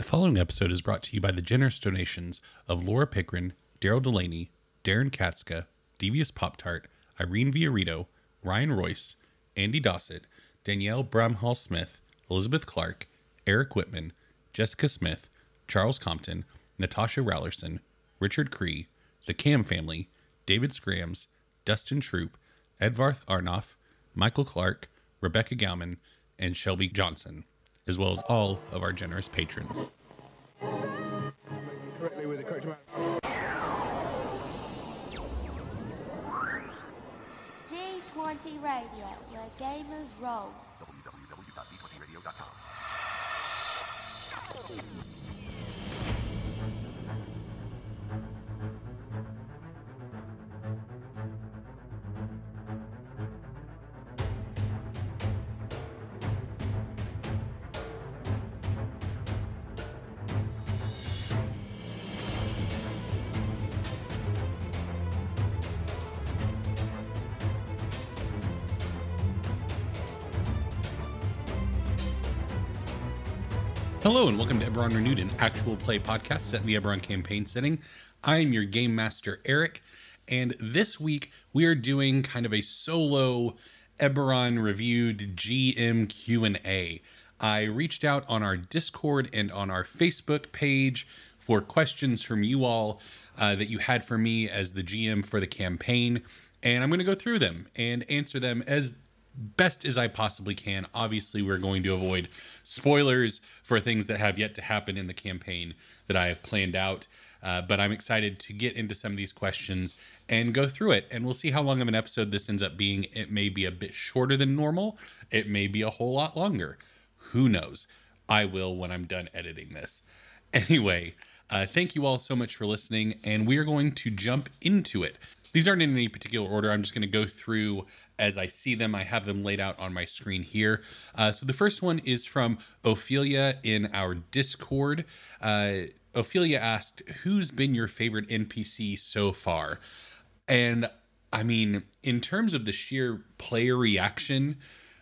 The following episode is brought to you by the generous donations of Laura Pickrahn, Darrell DeLaney, Darrin Katzska, Devious Pop Tart, Irene Viorritto, Ryan Royce, Andy Dossett, Danielle Bramhall Smith, Elizabeth Clark, Eric Witman, Jessica Smith, Charles Compton, Natasha Raulerson, Richard Cree, the Kamm family, David Scrams, Dustin Troop, Eðvarð Arnoff, Michael Clark, Rebekah Gowman, and Shelby Johnson, as well as all of our generous patrons. correctly with the correct amount. D20 Radio, where gamers roll. Hello and welcome to Eberron Renewed, an actual play podcast set in the Eberron campaign setting. I am your game master, Eric, and this week we are doing kind of a solo Eberron reviewed GM Q&A. I reached out on our Discord and on our Facebook page for questions from you all uh, that you had for me as the GM for the campaign, and I'm going to go through them and answer them as best as I possibly can. Obviously, we're going to avoid spoilers for things that have yet to happen in the campaign that I have planned out. Uh, but I'm excited to get into some of these questions and go through it. And we'll see how long of an episode this ends up being. It may be a bit shorter than normal, it may be a whole lot longer. Who knows? I will when I'm done editing this. Anyway, uh, thank you all so much for listening, and we are going to jump into it. These aren't in any particular order. I'm just going to go through as I see them. I have them laid out on my screen here. Uh, so the first one is from Ophelia in our Discord. Uh, Ophelia asked, Who's been your favorite NPC so far? And I mean, in terms of the sheer player reaction,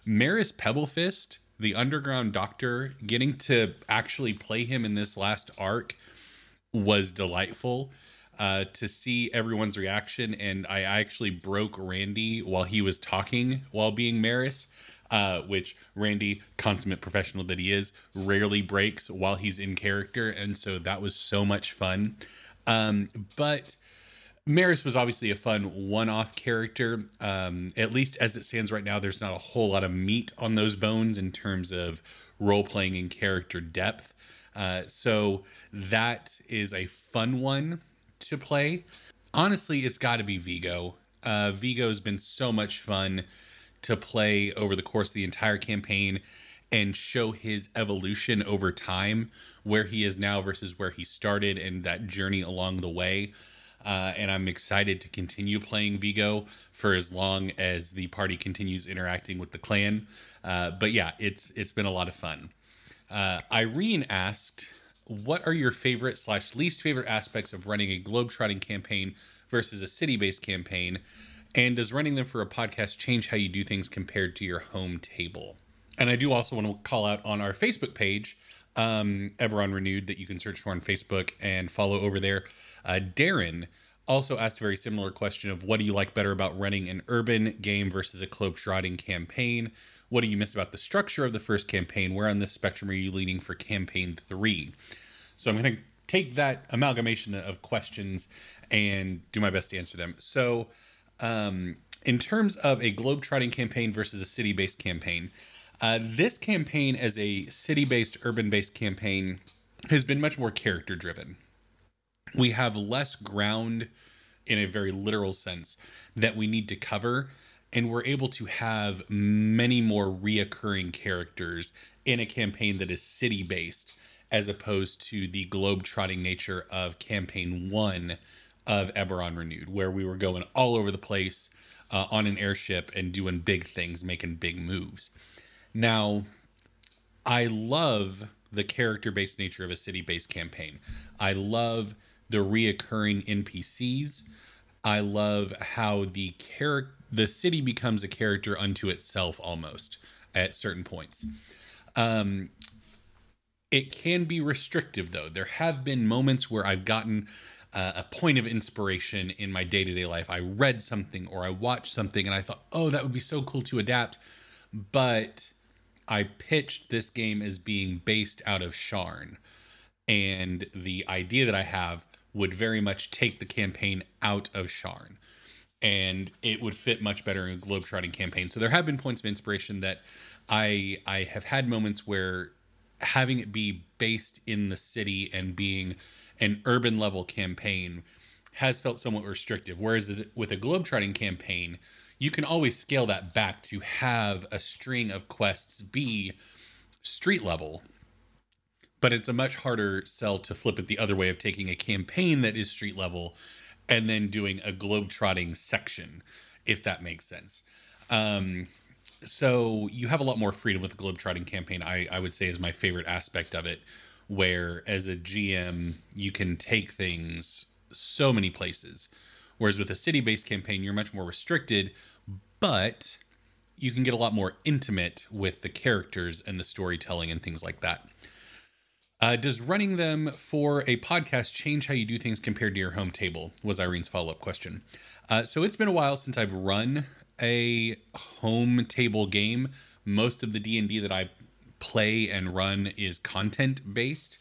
Maris Pebblefist, the underground doctor, getting to actually play him in this last arc was delightful uh, to see everyone's reaction. And I actually broke Randy while he was talking while being Maris, uh, which Randy, consummate professional that he is, rarely breaks while he's in character. And so that was so much fun. Um, but. Maris was obviously a fun one-off character. Um, at least as it stands right now, there's not a whole lot of meat on those bones in terms of role-playing and character depth. Uh, so that is a fun one to play. Honestly, it's got to be Vigo. Uh, Vigo's been so much fun to play over the course of the entire campaign and show his evolution over time, where he is now versus where he started, and that journey along the way. Uh, and I'm excited to continue playing Vigo for as long as the party continues interacting with the clan. Uh, but yeah, it's it's been a lot of fun. Uh, Irene asked, "What are your favorite slash least favorite aspects of running a globetrotting campaign versus a city-based campaign? And does running them for a podcast change how you do things compared to your home table?" And I do also want to call out on our Facebook page, um, Eberron Renewed, that you can search for on Facebook and follow over there. Uh, Darren also asked a very similar question of what do you like better about running an urban game versus a globetrotting campaign? What do you miss about the structure of the first campaign? Where on this spectrum are you leaning for campaign three? So I'm going to take that amalgamation of questions and do my best to answer them. So, um, in terms of a globetrotting campaign versus a city based campaign, uh, this campaign as a city based, urban based campaign has been much more character driven. We have less ground in a very literal sense that we need to cover, and we're able to have many more reoccurring characters in a campaign that is city based as opposed to the globe-trotting nature of campaign one of Eberron Renewed, where we were going all over the place uh, on an airship and doing big things, making big moves. Now, I love the character based nature of a city based campaign. I love the reoccurring NPCs. I love how the character the city becomes a character unto itself almost at certain points. Um, It can be restrictive, though. There have been moments where I've gotten uh, a point of inspiration in my day to day life. I read something or I watched something and I thought, oh, that would be so cool to adapt. But I pitched this game as being based out of Sharn. And the idea that I have would very much take the campaign out of Sharn. And it would fit much better in a globetrotting campaign. So there have been points of inspiration that I I have had moments where having it be based in the city and being an urban level campaign has felt somewhat restrictive. Whereas with a globetrotting campaign, you can always scale that back to have a string of quests be street level. But it's a much harder sell to flip it the other way of taking a campaign that is street level and then doing a globetrotting section, if that makes sense. Um, so you have a lot more freedom with the globetrotting campaign. I, I would say is my favorite aspect of it, where as a GM you can take things so many places, whereas with a city-based campaign you're much more restricted, but you can get a lot more intimate with the characters and the storytelling and things like that. Uh, does running them for a podcast change how you do things compared to your home table? Was Irene's follow up question. Uh, so it's been a while since I've run a home table game. Most of the D and D that I play and run is content based.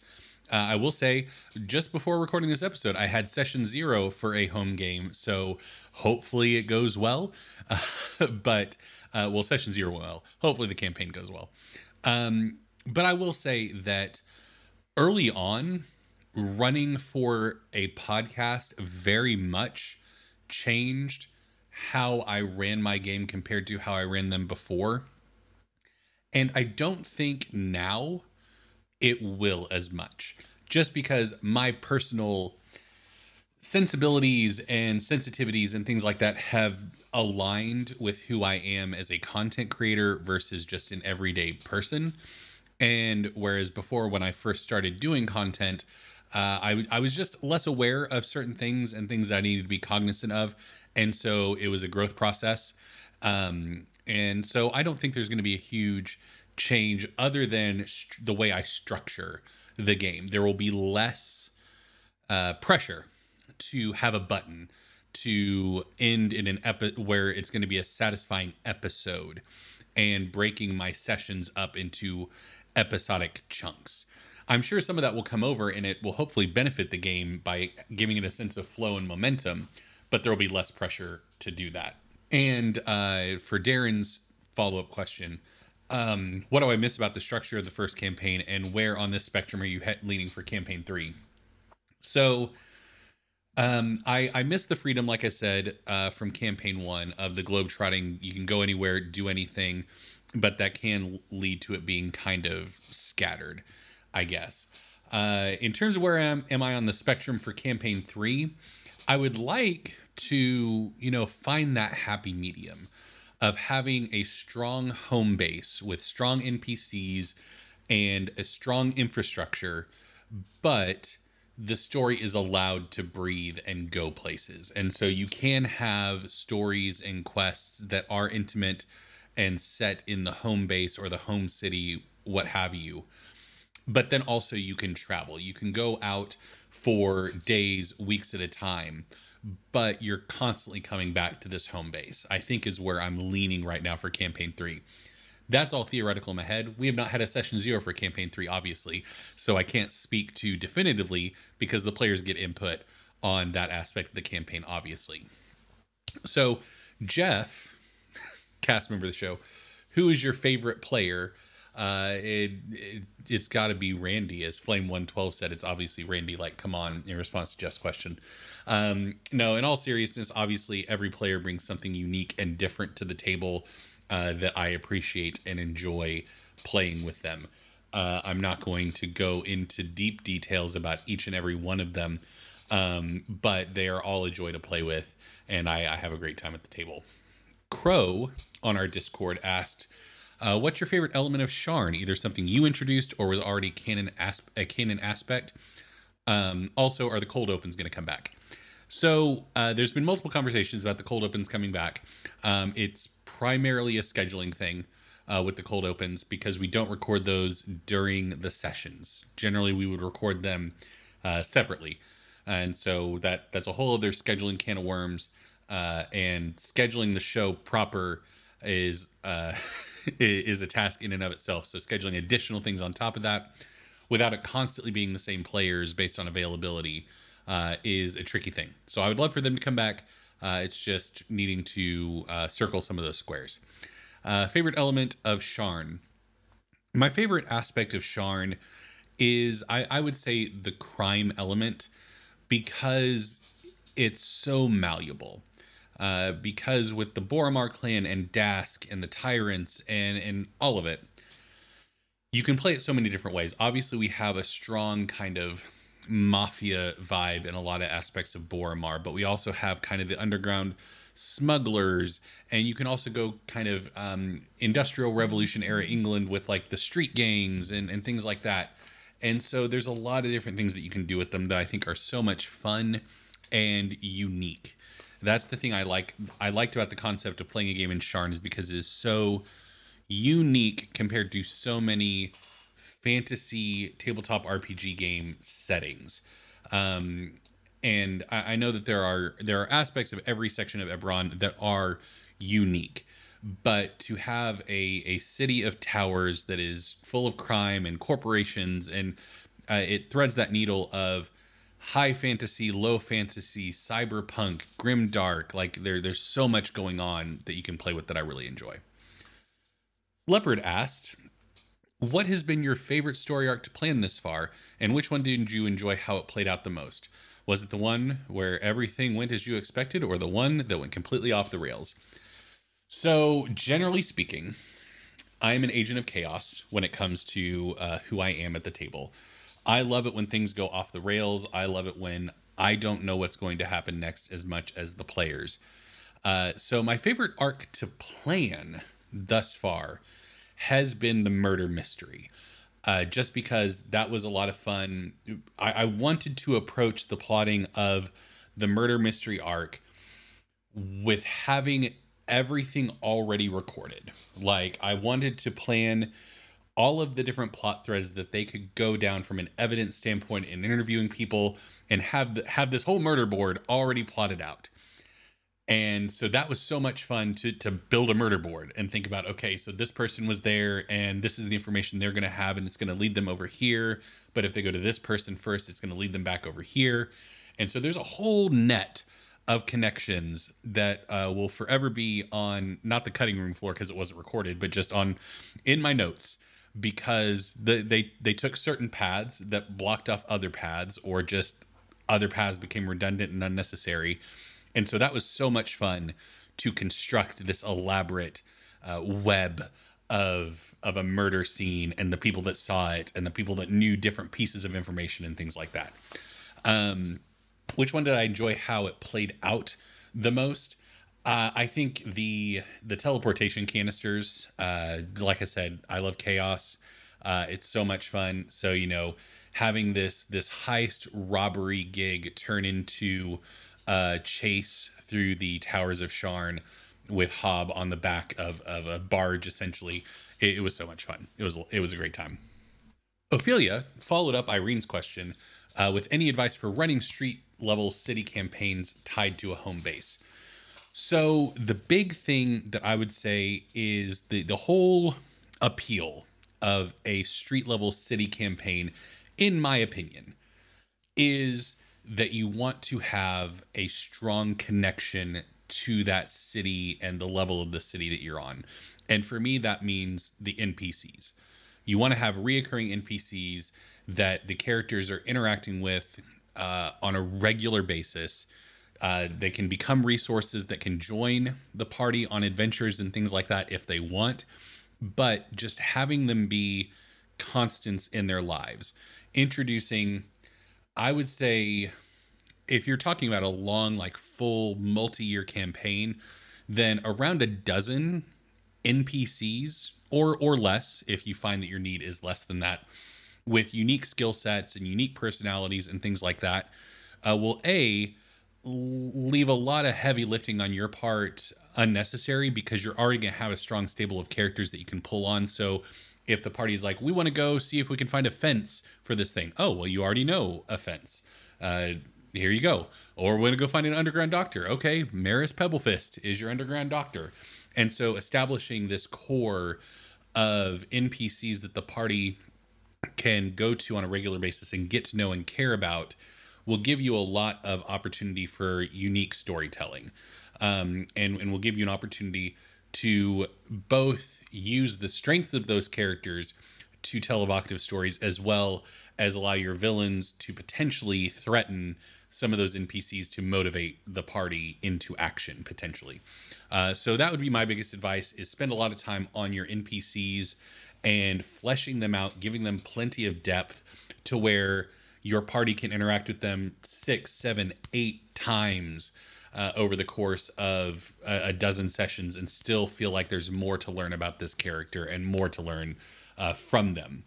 Uh, I will say, just before recording this episode, I had session zero for a home game, so hopefully it goes well. But uh, well, session zero well. Hopefully the campaign goes well. Um, but I will say that early on, running for a podcast very much changed how I ran my game compared to how I ran them before. And I don't think now it will as much, just because my personal sensibilities and sensitivities and things like that have aligned with who I am as a content creator versus just an everyday person. And whereas before, when I first started doing content, uh, I, I was just less aware of certain things and things that I needed to be cognizant of and so it was a growth process. Um, and so I don't think there's going to be a huge change other than st- the way I structure the game. There will be less uh, pressure to have a button to end in an epi- where it's going to be a satisfying episode and breaking my sessions up into episodic chunks. I'm sure some of that will come over and it will hopefully benefit the game by giving it a sense of flow and momentum but there will be less pressure to do that. And uh, for Darren's follow up question, um, what do I miss about the structure of the first campaign, and where on this spectrum are you he- leaning for campaign three? So, um, I I miss the freedom, like I said, uh, from campaign one of the globe trotting. You can go anywhere, do anything, but that can lead to it being kind of scattered, I guess. Uh, in terms of where am am I on the spectrum for campaign three? I would like to, you know, find that happy medium of having a strong home base with strong NPCs and a strong infrastructure, but the story is allowed to breathe and go places. And so you can have stories and quests that are intimate and set in the home base or the home city, what have you. But then also you can travel. You can go out for days, weeks at a time, but you're constantly coming back to this home base. I think is where I'm leaning right now for campaign 3. That's all theoretical in my head. We have not had a session 0 for campaign 3 obviously, so I can't speak to definitively because the players get input on that aspect of the campaign obviously. So, Jeff, cast member of the show, who is your favorite player uh, it, it has got to be Randy, as Flame One Twelve said. It's obviously Randy. Like, come on, in response to Jeff's question. Um, no, in all seriousness, obviously every player brings something unique and different to the table uh, that I appreciate and enjoy playing with them. Uh, I'm not going to go into deep details about each and every one of them, um, but they are all a joy to play with, and I, I have a great time at the table. Crow on our Discord asked uh, what's your favorite element of Sharn? Either something you introduced or was already canon asp- a canon aspect. Um, also, are the cold opens going to come back? So uh, there's been multiple conversations about the cold opens coming back. Um, it's primarily a scheduling thing. uh, with the cold opens because we don't record those during the sessions. Generally, we would record them uh, separately, and so that that's a whole other scheduling can of worms. Uh, and scheduling the show proper is uh, is a task in and of itself. So scheduling additional things on top of that, without it constantly being the same players based on availability, uh, is a tricky thing. So I would love for them to come back. Uh, it's just needing to uh, circle some of those squares. Uh, favorite element of Sharn. My favorite aspect of Sharn is, I, I would say, the crime element because it's so malleable. Uh, because with the Boromar clan and Daask and the tyrants and and all of it, you can play it so many different ways. Obviously, we have a strong kind of mafia vibe in a lot of aspects of Boromar, but we also have kind of the underground smugglers, and you can also go kind of um, industrial revolution era England with like the street gangs and, and things like that. And so there's a lot of different things that you can do with them that I think are so much fun and unique. That's the thing I like. I liked about the concept of playing a game in Sharn is because it is so unique compared to so many fantasy tabletop RPG game settings. Um, and I, I, know that there are there are aspects of every section of Eberron that are unique. But to have a, a city of towers that is full of crime and corporations, and uh, it threads that needle of high fantasy, low fantasy, cyberpunk, grim dark. Like there, there's so much going on that you can play with that I really enjoy. Leopard asked, "What has been your favorite story arc to plan this far, and which one did you enjoy how it played out the most? Was it the one where everything went as you expected, or the one that went completely off the rails?" So, generally speaking, I am an agent of chaos when it comes to uh, who I am at the table. I love it when things go off the rails. I love it when I don't know what's going to happen next as much as the players. Uh, so my favorite arc to plan thus far has been the murder mystery. Uh, just because that was a lot of fun. I, I wanted to approach the plotting of the murder mystery arc with having everything already recorded. Like I wanted to plan all of the different plot threads that they could go down from an evidence standpoint in interviewing people and have the, have this whole murder board already plotted out. And so that was so much fun to to build a murder board and think about okay, so this person was there and this is the information they're going to have and it's going to lead them over here, but if they go to this person first, it's going to lead them back over here. And so there's a whole net of connections that uh, will forever be on not the cutting room floor because it wasn't recorded, but just on in my notes because the, they they took certain paths that blocked off other paths or just other paths became redundant and unnecessary. And so that was so much fun to construct this elaborate uh, web of of a murder scene and the people that saw it and the people that knew different pieces of information and things like that. Um which one did i enjoy how it played out the most uh, I think the the teleportation canisters, uh, like I said, I love chaos. Uh, it's so much fun. So you know, having this this heist robbery gig turn into a chase through the towers of Sharn with Hob on the back of, of a barge, essentially, it, it was so much fun. It was it was a great time. Ophelia followed up Irene's question uh, with any advice for running street level city campaigns tied to a home base. So the big thing that I would say is the the whole appeal of a street level city campaign, in my opinion, is that you want to have a strong connection to that city and the level of the city that you're on. And for me, that means the NPCs. You want to have reoccurring NPCs that the characters are interacting with uh, on a regular basis uh, they can become resources that can join the party on adventures and things like that if they want, but just having them be constants in their lives. Introducing, I would say, if you're talking about a long, like full multi year campaign, then around a dozen NPCs or or less if you find that your need is less than that with unique skill sets and unique personalities and things like that uh, will a leave a lot of heavy lifting on your part unnecessary because you're already going to have a strong stable of characters that you can pull on. So if the party is like, we want to go see if we can find a fence for this thing. Oh, well, you already know a fence. Uh, here you go. Or we're going to go find an underground doctor. Okay, Maris Pebblefist is your underground doctor. And so establishing this core of NPCs that the party can go to on a regular basis and get to know and care about will give you a lot of opportunity for unique storytelling. Um, and, and will give you an opportunity to both use the strength of those characters to tell evocative stories as well as allow your villains to potentially threaten some of those NPCs to motivate the party into action potentially. Uh, so that would be my biggest advice: is spend a lot of time on your NPCs and fleshing them out, giving them plenty of depth to where your party can interact with them six, seven, eight times uh, over the course of a, a, dozen sessions and still feel like there's more to learn about this character and more to learn uh, from them.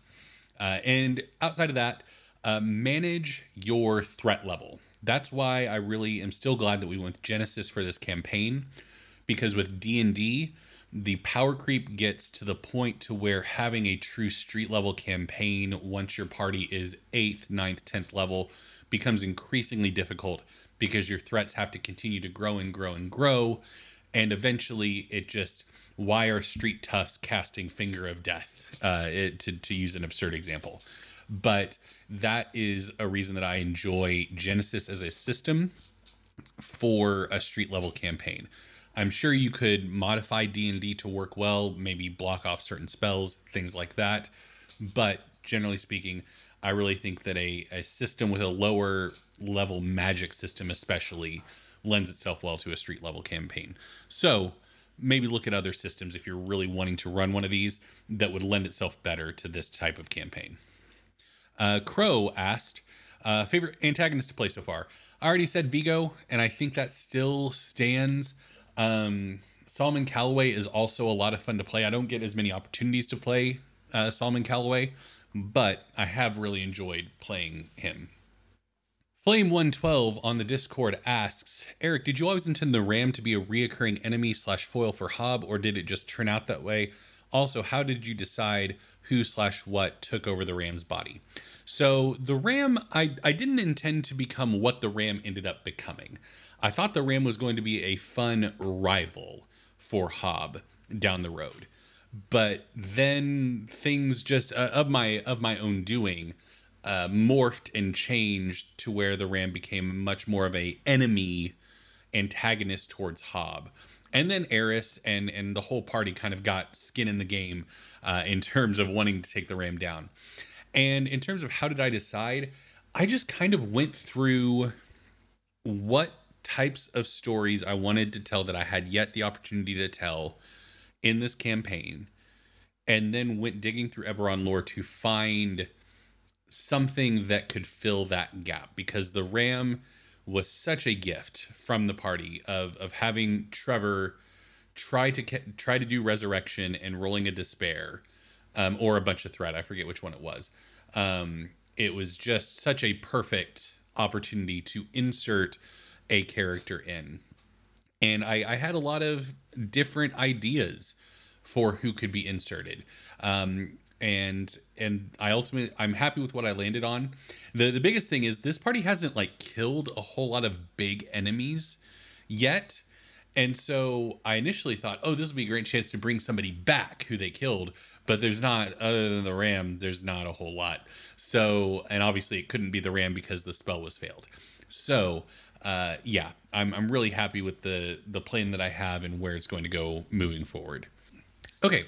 Uh, and outside of that, uh, manage your threat level. That's why I really am still glad that we went with Genesys for this campaign, because with D and D, the power creep gets to the point to where having a true street level campaign once your party is 8th, 9th, 10th level becomes increasingly difficult because your threats have to continue to grow and grow and grow. And eventually it just why are street toughs casting finger of death? Uh, it, to, to use an absurd example. But that is a reason that i enjoy Genesys as a system for a street level campaign i'm sure you could modify d&d to work well maybe block off certain spells things like that but generally speaking i really think that a, a system with a lower level magic system especially lends itself well to a street level campaign. So maybe look at other systems if you're really wanting to run one of these that would lend itself better to this type of campaign. Uh, Crow asked, uh, favorite antagonist to play so far? I already said Vigo, and I think that still stands. Um, Solomon Calloway is also a lot of fun to play. I don't get as many opportunities to play uh, Solomon Calloway, but I have really enjoyed playing him Flame112 on the Discord asks, Eric, did you always intend the ram to be a reoccurring enemy slash foil for Hob, or did it just turn out that way? Also, how did you decide who slash what took over the ram's body? So the ram, I, I didn't intend to become what the ram ended up becoming. I thought the ram was going to be a fun rival for Hob down the road. But then things just uh, of my of my own doing uh, morphed and changed to where the Ram became much more of a enemy antagonist towards Hob. And then Eris and and the whole party kind of got skin in the game uh, in terms of wanting to take the Ram down. And in terms of how did I decide, I just kind of went through what types of stories I wanted to tell that I had yet the opportunity to tell in this campaign, and then went digging through Eberron lore to find something that could fill that gap because the Ram was such a gift from the party of of having Trevor try to try to do resurrection and rolling a despair um, or a bunch of threat. I forget which one it was. Um, it was just such a perfect opportunity to insert a character in, and I, I had a lot of different ideas for who could be inserted. Um, and and I ultimately I'm happy with what I landed on. The the biggest thing is this party hasn't like killed a whole lot of big enemies yet. And so I initially thought, oh, this would be a great chance to bring somebody back who they killed, but there's not other than the ram, there's not a whole lot. So and obviously it couldn't be the ram because the spell was failed. So uh, yeah, I'm I'm really happy with the the plan that I have and where it's going to go moving forward. Okay,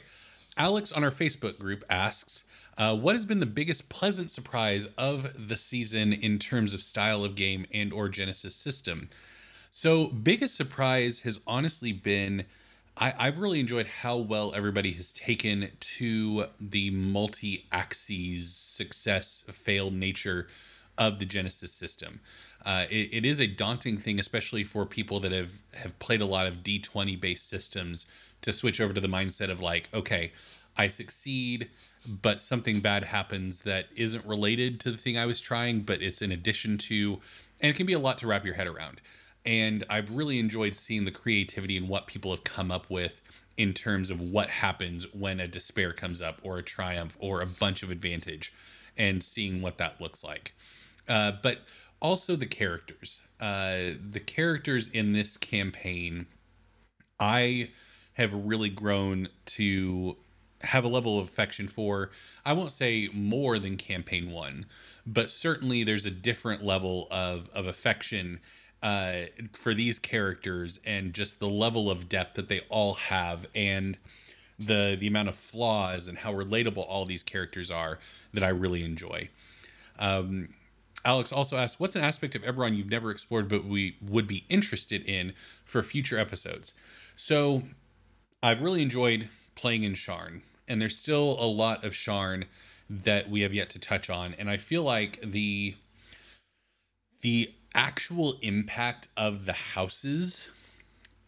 Alex on our Facebook group asks, uh, what has been the biggest pleasant surprise of the season in terms of style of game and or Genesys system? So biggest surprise has honestly been I, I've really enjoyed how well everybody has taken to the multi-axes success failed nature of the Genesys system. Uh, it, it is a daunting thing, especially for people that have have played a lot of D20 based systems to switch over to the mindset of like, okay, I succeed, but something bad happens that isn't related to the thing I was trying, but it's in addition to, and it can be a lot to wrap your head around. and I've really enjoyed seeing the creativity and what people have come up with in terms of what happens when a despair comes up or a triumph or a bunch of advantage and seeing what that looks like. Uh, but also the characters. Uh, the characters in this campaign, I have really grown to have a level of affection for. I won't say more than campaign one, but certainly there's a different level of, of affection uh, for these characters and just the level of depth that they all have and the the amount of flaws and how relatable all these characters are that I really enjoy. Um, Alex also asked, "What's an aspect of Eberron you've never explored but we would be interested in for future episodes?" So, I've really enjoyed playing in Sharn, and there's still a lot of Sharn that we have yet to touch on, and I feel like the the actual impact of the houses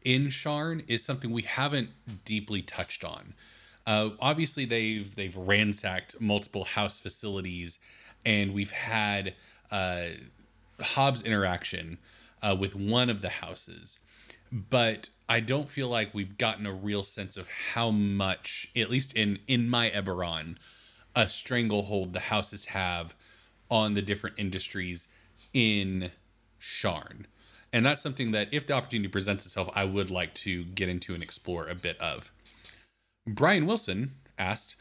in Sharn is something we haven't deeply touched on. Uh, obviously, they've they've ransacked multiple house facilities, and we've had uh, Hobbs interaction uh, with one of the houses, but I don't feel like we've gotten a real sense of how much, at least in in my Eberron, a stranglehold the houses have on the different industries in Sharn. And that's something that, if the opportunity presents itself, I would like to get into and explore a bit of. Brian Wilson asked,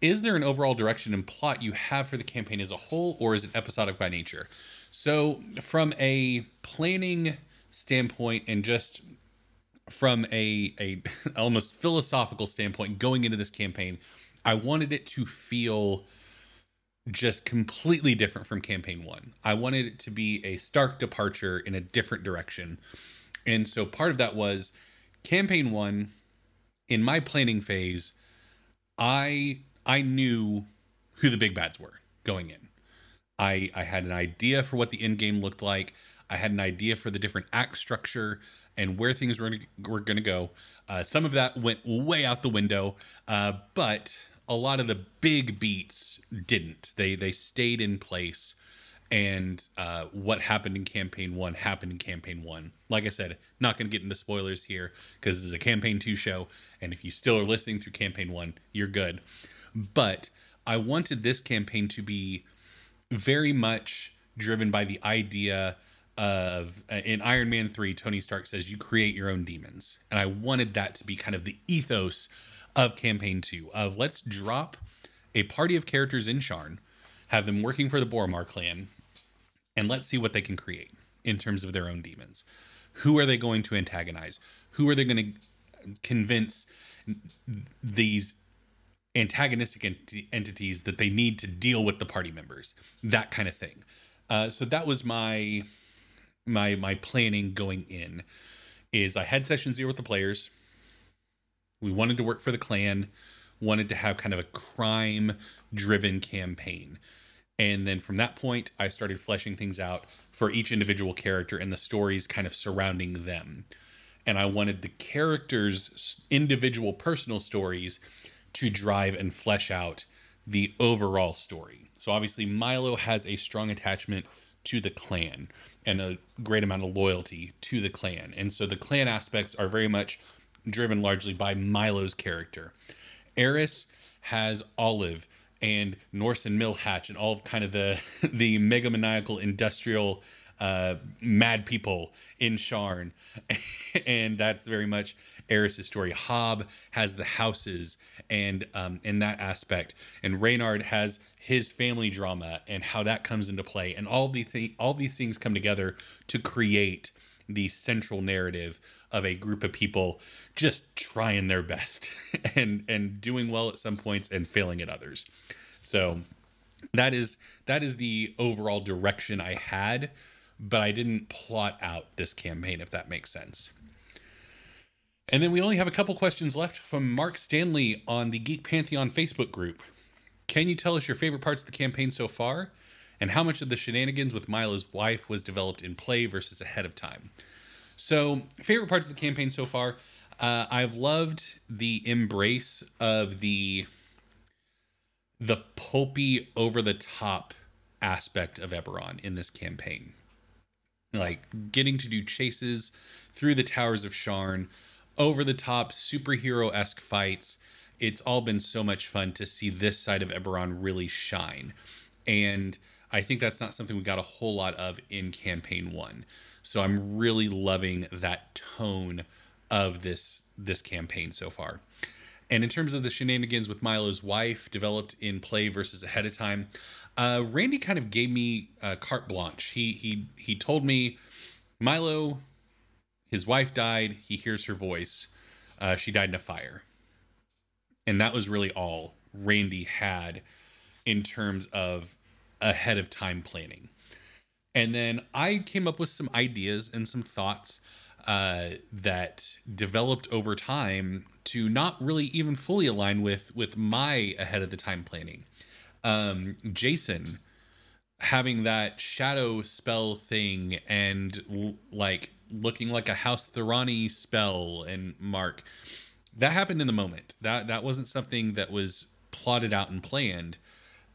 Is there an overall direction and plot you have for the campaign as a whole, or is it episodic by nature? So, from a planning standpoint and just from a, a almost philosophical standpoint going into this campaign, I wanted it to feel just completely different from campaign one. I wanted it to be a stark departure in a different direction. And so part of that was campaign one in my planning phase, I I knew who the big bads were going in. I I had an idea for what the end game looked like. I had an idea for the different act structure and where things were, were going to go. Uh, some of that went way out the window, uh, but a lot of the big beats didn't. They they stayed in place, and uh, what happened in campaign one happened in campaign one. Like I said, not going to get into spoilers here because this is a campaign two show, and if you still are listening through campaign one, you're good. But I wanted this campaign to be very much driven by the idea of uh, in Iron Man 3 Tony Stark says you create your own demons and I wanted that to be kind of the ethos of campaign two of let's drop a party of characters in Sharn, have them working for the Boromar clan, and let's see what they can create in terms of their own demons. Who are they going to antagonize? Who are they going to convince these antagonistic ent- entities that they need to deal with the party members? That kind of thing. Uh, so that was my my my planning going in. Is I had session zero with the players we wanted to work for the clan, wanted to have kind of a crime driven campaign. And then from that point, I started fleshing things out for each individual character and the stories kind of surrounding them. And I wanted the characters' individual personal stories to drive and flesh out the overall story. So obviously, Milo has a strong attachment to the clan and a great amount of loyalty to the clan. And so the clan aspects are very much driven largely by Milo's character. Eris has Olive and Norse and Millhatch and all of kind of the the megamaniacal industrial uh, mad people in Sharn, and that's very much Eris's story. Hob has the houses and um, in that aspect, and Reynard has his family drama and how that comes into play, and all these th- all these things come together to create the central narrative of a group of people just trying their best and and doing well at some points and failing at others. So that is that is the overall direction I had, but I didn't plot out this campaign if that makes sense. And then we only have a couple questions left from Mark Stanley on the Geek Pantheon Facebook group. Can you tell us your favorite parts of the campaign so far? And how much of the shenanigans with Milo's wife was developed in play versus ahead of time? So, favorite parts of the campaign so far. Uh, I've loved the embrace of the the pulpy, over the top aspect of Eberron in this campaign. like getting to do chases through the towers of Sharn, over the top superhero esque fights. It's all been so much fun to see this side of Eberron really shine. And I think that's not something we got a whole lot of in campaign one. So I'm really loving that tone of this this campaign so far. And in terms of the shenanigans with Milo's wife, developed in play versus ahead of time, uh, Randy kind of gave me uh, carte blanche. He he he told me Milo, his wife died. He hears her voice. Uh, she died in a fire, and that was really all Randy had in terms of ahead of time planning. And then I came up with some ideas and some thoughts uh, that developed over time to not really even fully align with with my ahead of the time planning. Um, Jason having that shadow spell thing and like looking like a House Thuranni spell and Mark that happened in the moment. That that wasn't something that was plotted out and planned.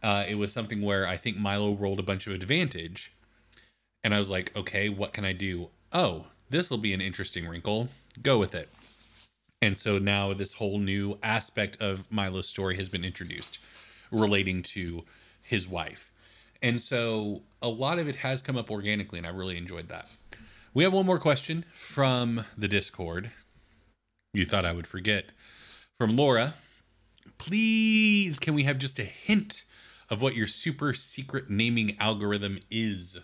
Uh, it was something where I think Milo rolled a bunch of advantage, and I was like, okay, what can I do? Oh, this will be an interesting wrinkle. Go with it. And so now this whole new aspect of Milo's story has been introduced relating to his wife. And so a lot of it has come up organically, and I really enjoyed that. We have one more question from the Discord. You thought I would forget. From Laura. Please, can we have just a hint of what your super secret naming algorithm is?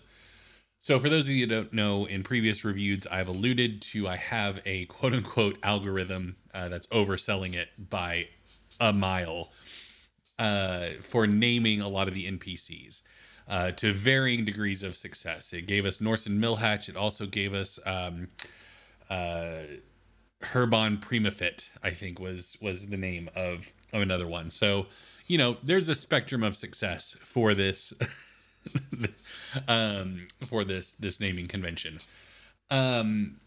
So, for those of you that don't know, in previous reviews, I've alluded to I have a quote unquote algorithm uh, that's overselling it by a mile uh, for naming a lot of the NPCs uh, to varying degrees of success. It gave us Norson Millhatch. It also gave us um, uh, Herbon Primafit. I think was was the name of of another one. So you know, there's a spectrum of success for this. um, for this this naming convention. Um,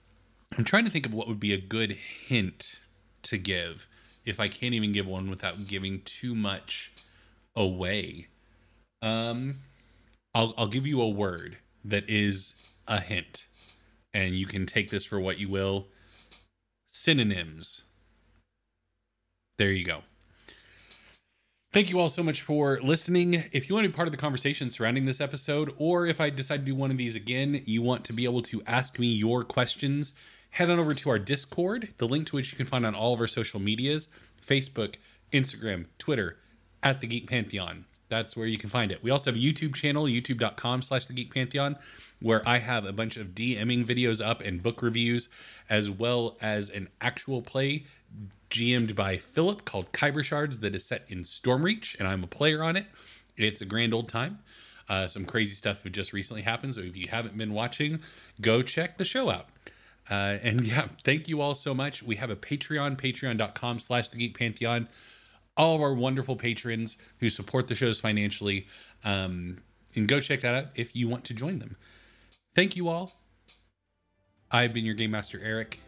I'm trying to think of what would be a good hint to give if I can't even give one without giving too much away. Um, I'll I'll give you a word that is a hint, and you can take this for what you will. Synonyms. There you go. Thank you all so much for listening. If you want to be part of the conversation surrounding this episode, or if I decide to do one of these again, you want to be able to ask me your questions, head on over to our Discord, the link to which you can find on all of our social medias Facebook, Instagram, Twitter, at the Geek Pantheon. That's where you can find it. We also have a YouTube channel, youtube.com slash the Geek Pantheon, where I have a bunch of DMing videos up and book reviews, as well as an actual play GM'd by Philip called Khyber Shards that is set in Stormreach, and I'm a player on it. It's a grand old time. Uh, some crazy stuff just recently happened, so if you haven't been watching, go check the show out. Uh, and yeah, thank you all so much. We have a Patreon, patreon.com slash the Geek Pantheon. All of our wonderful patrons who support the shows financially. Um, and go check that out if you want to join them. Thank you all. I've been your Game Master, Eric.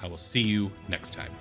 I will see you next time.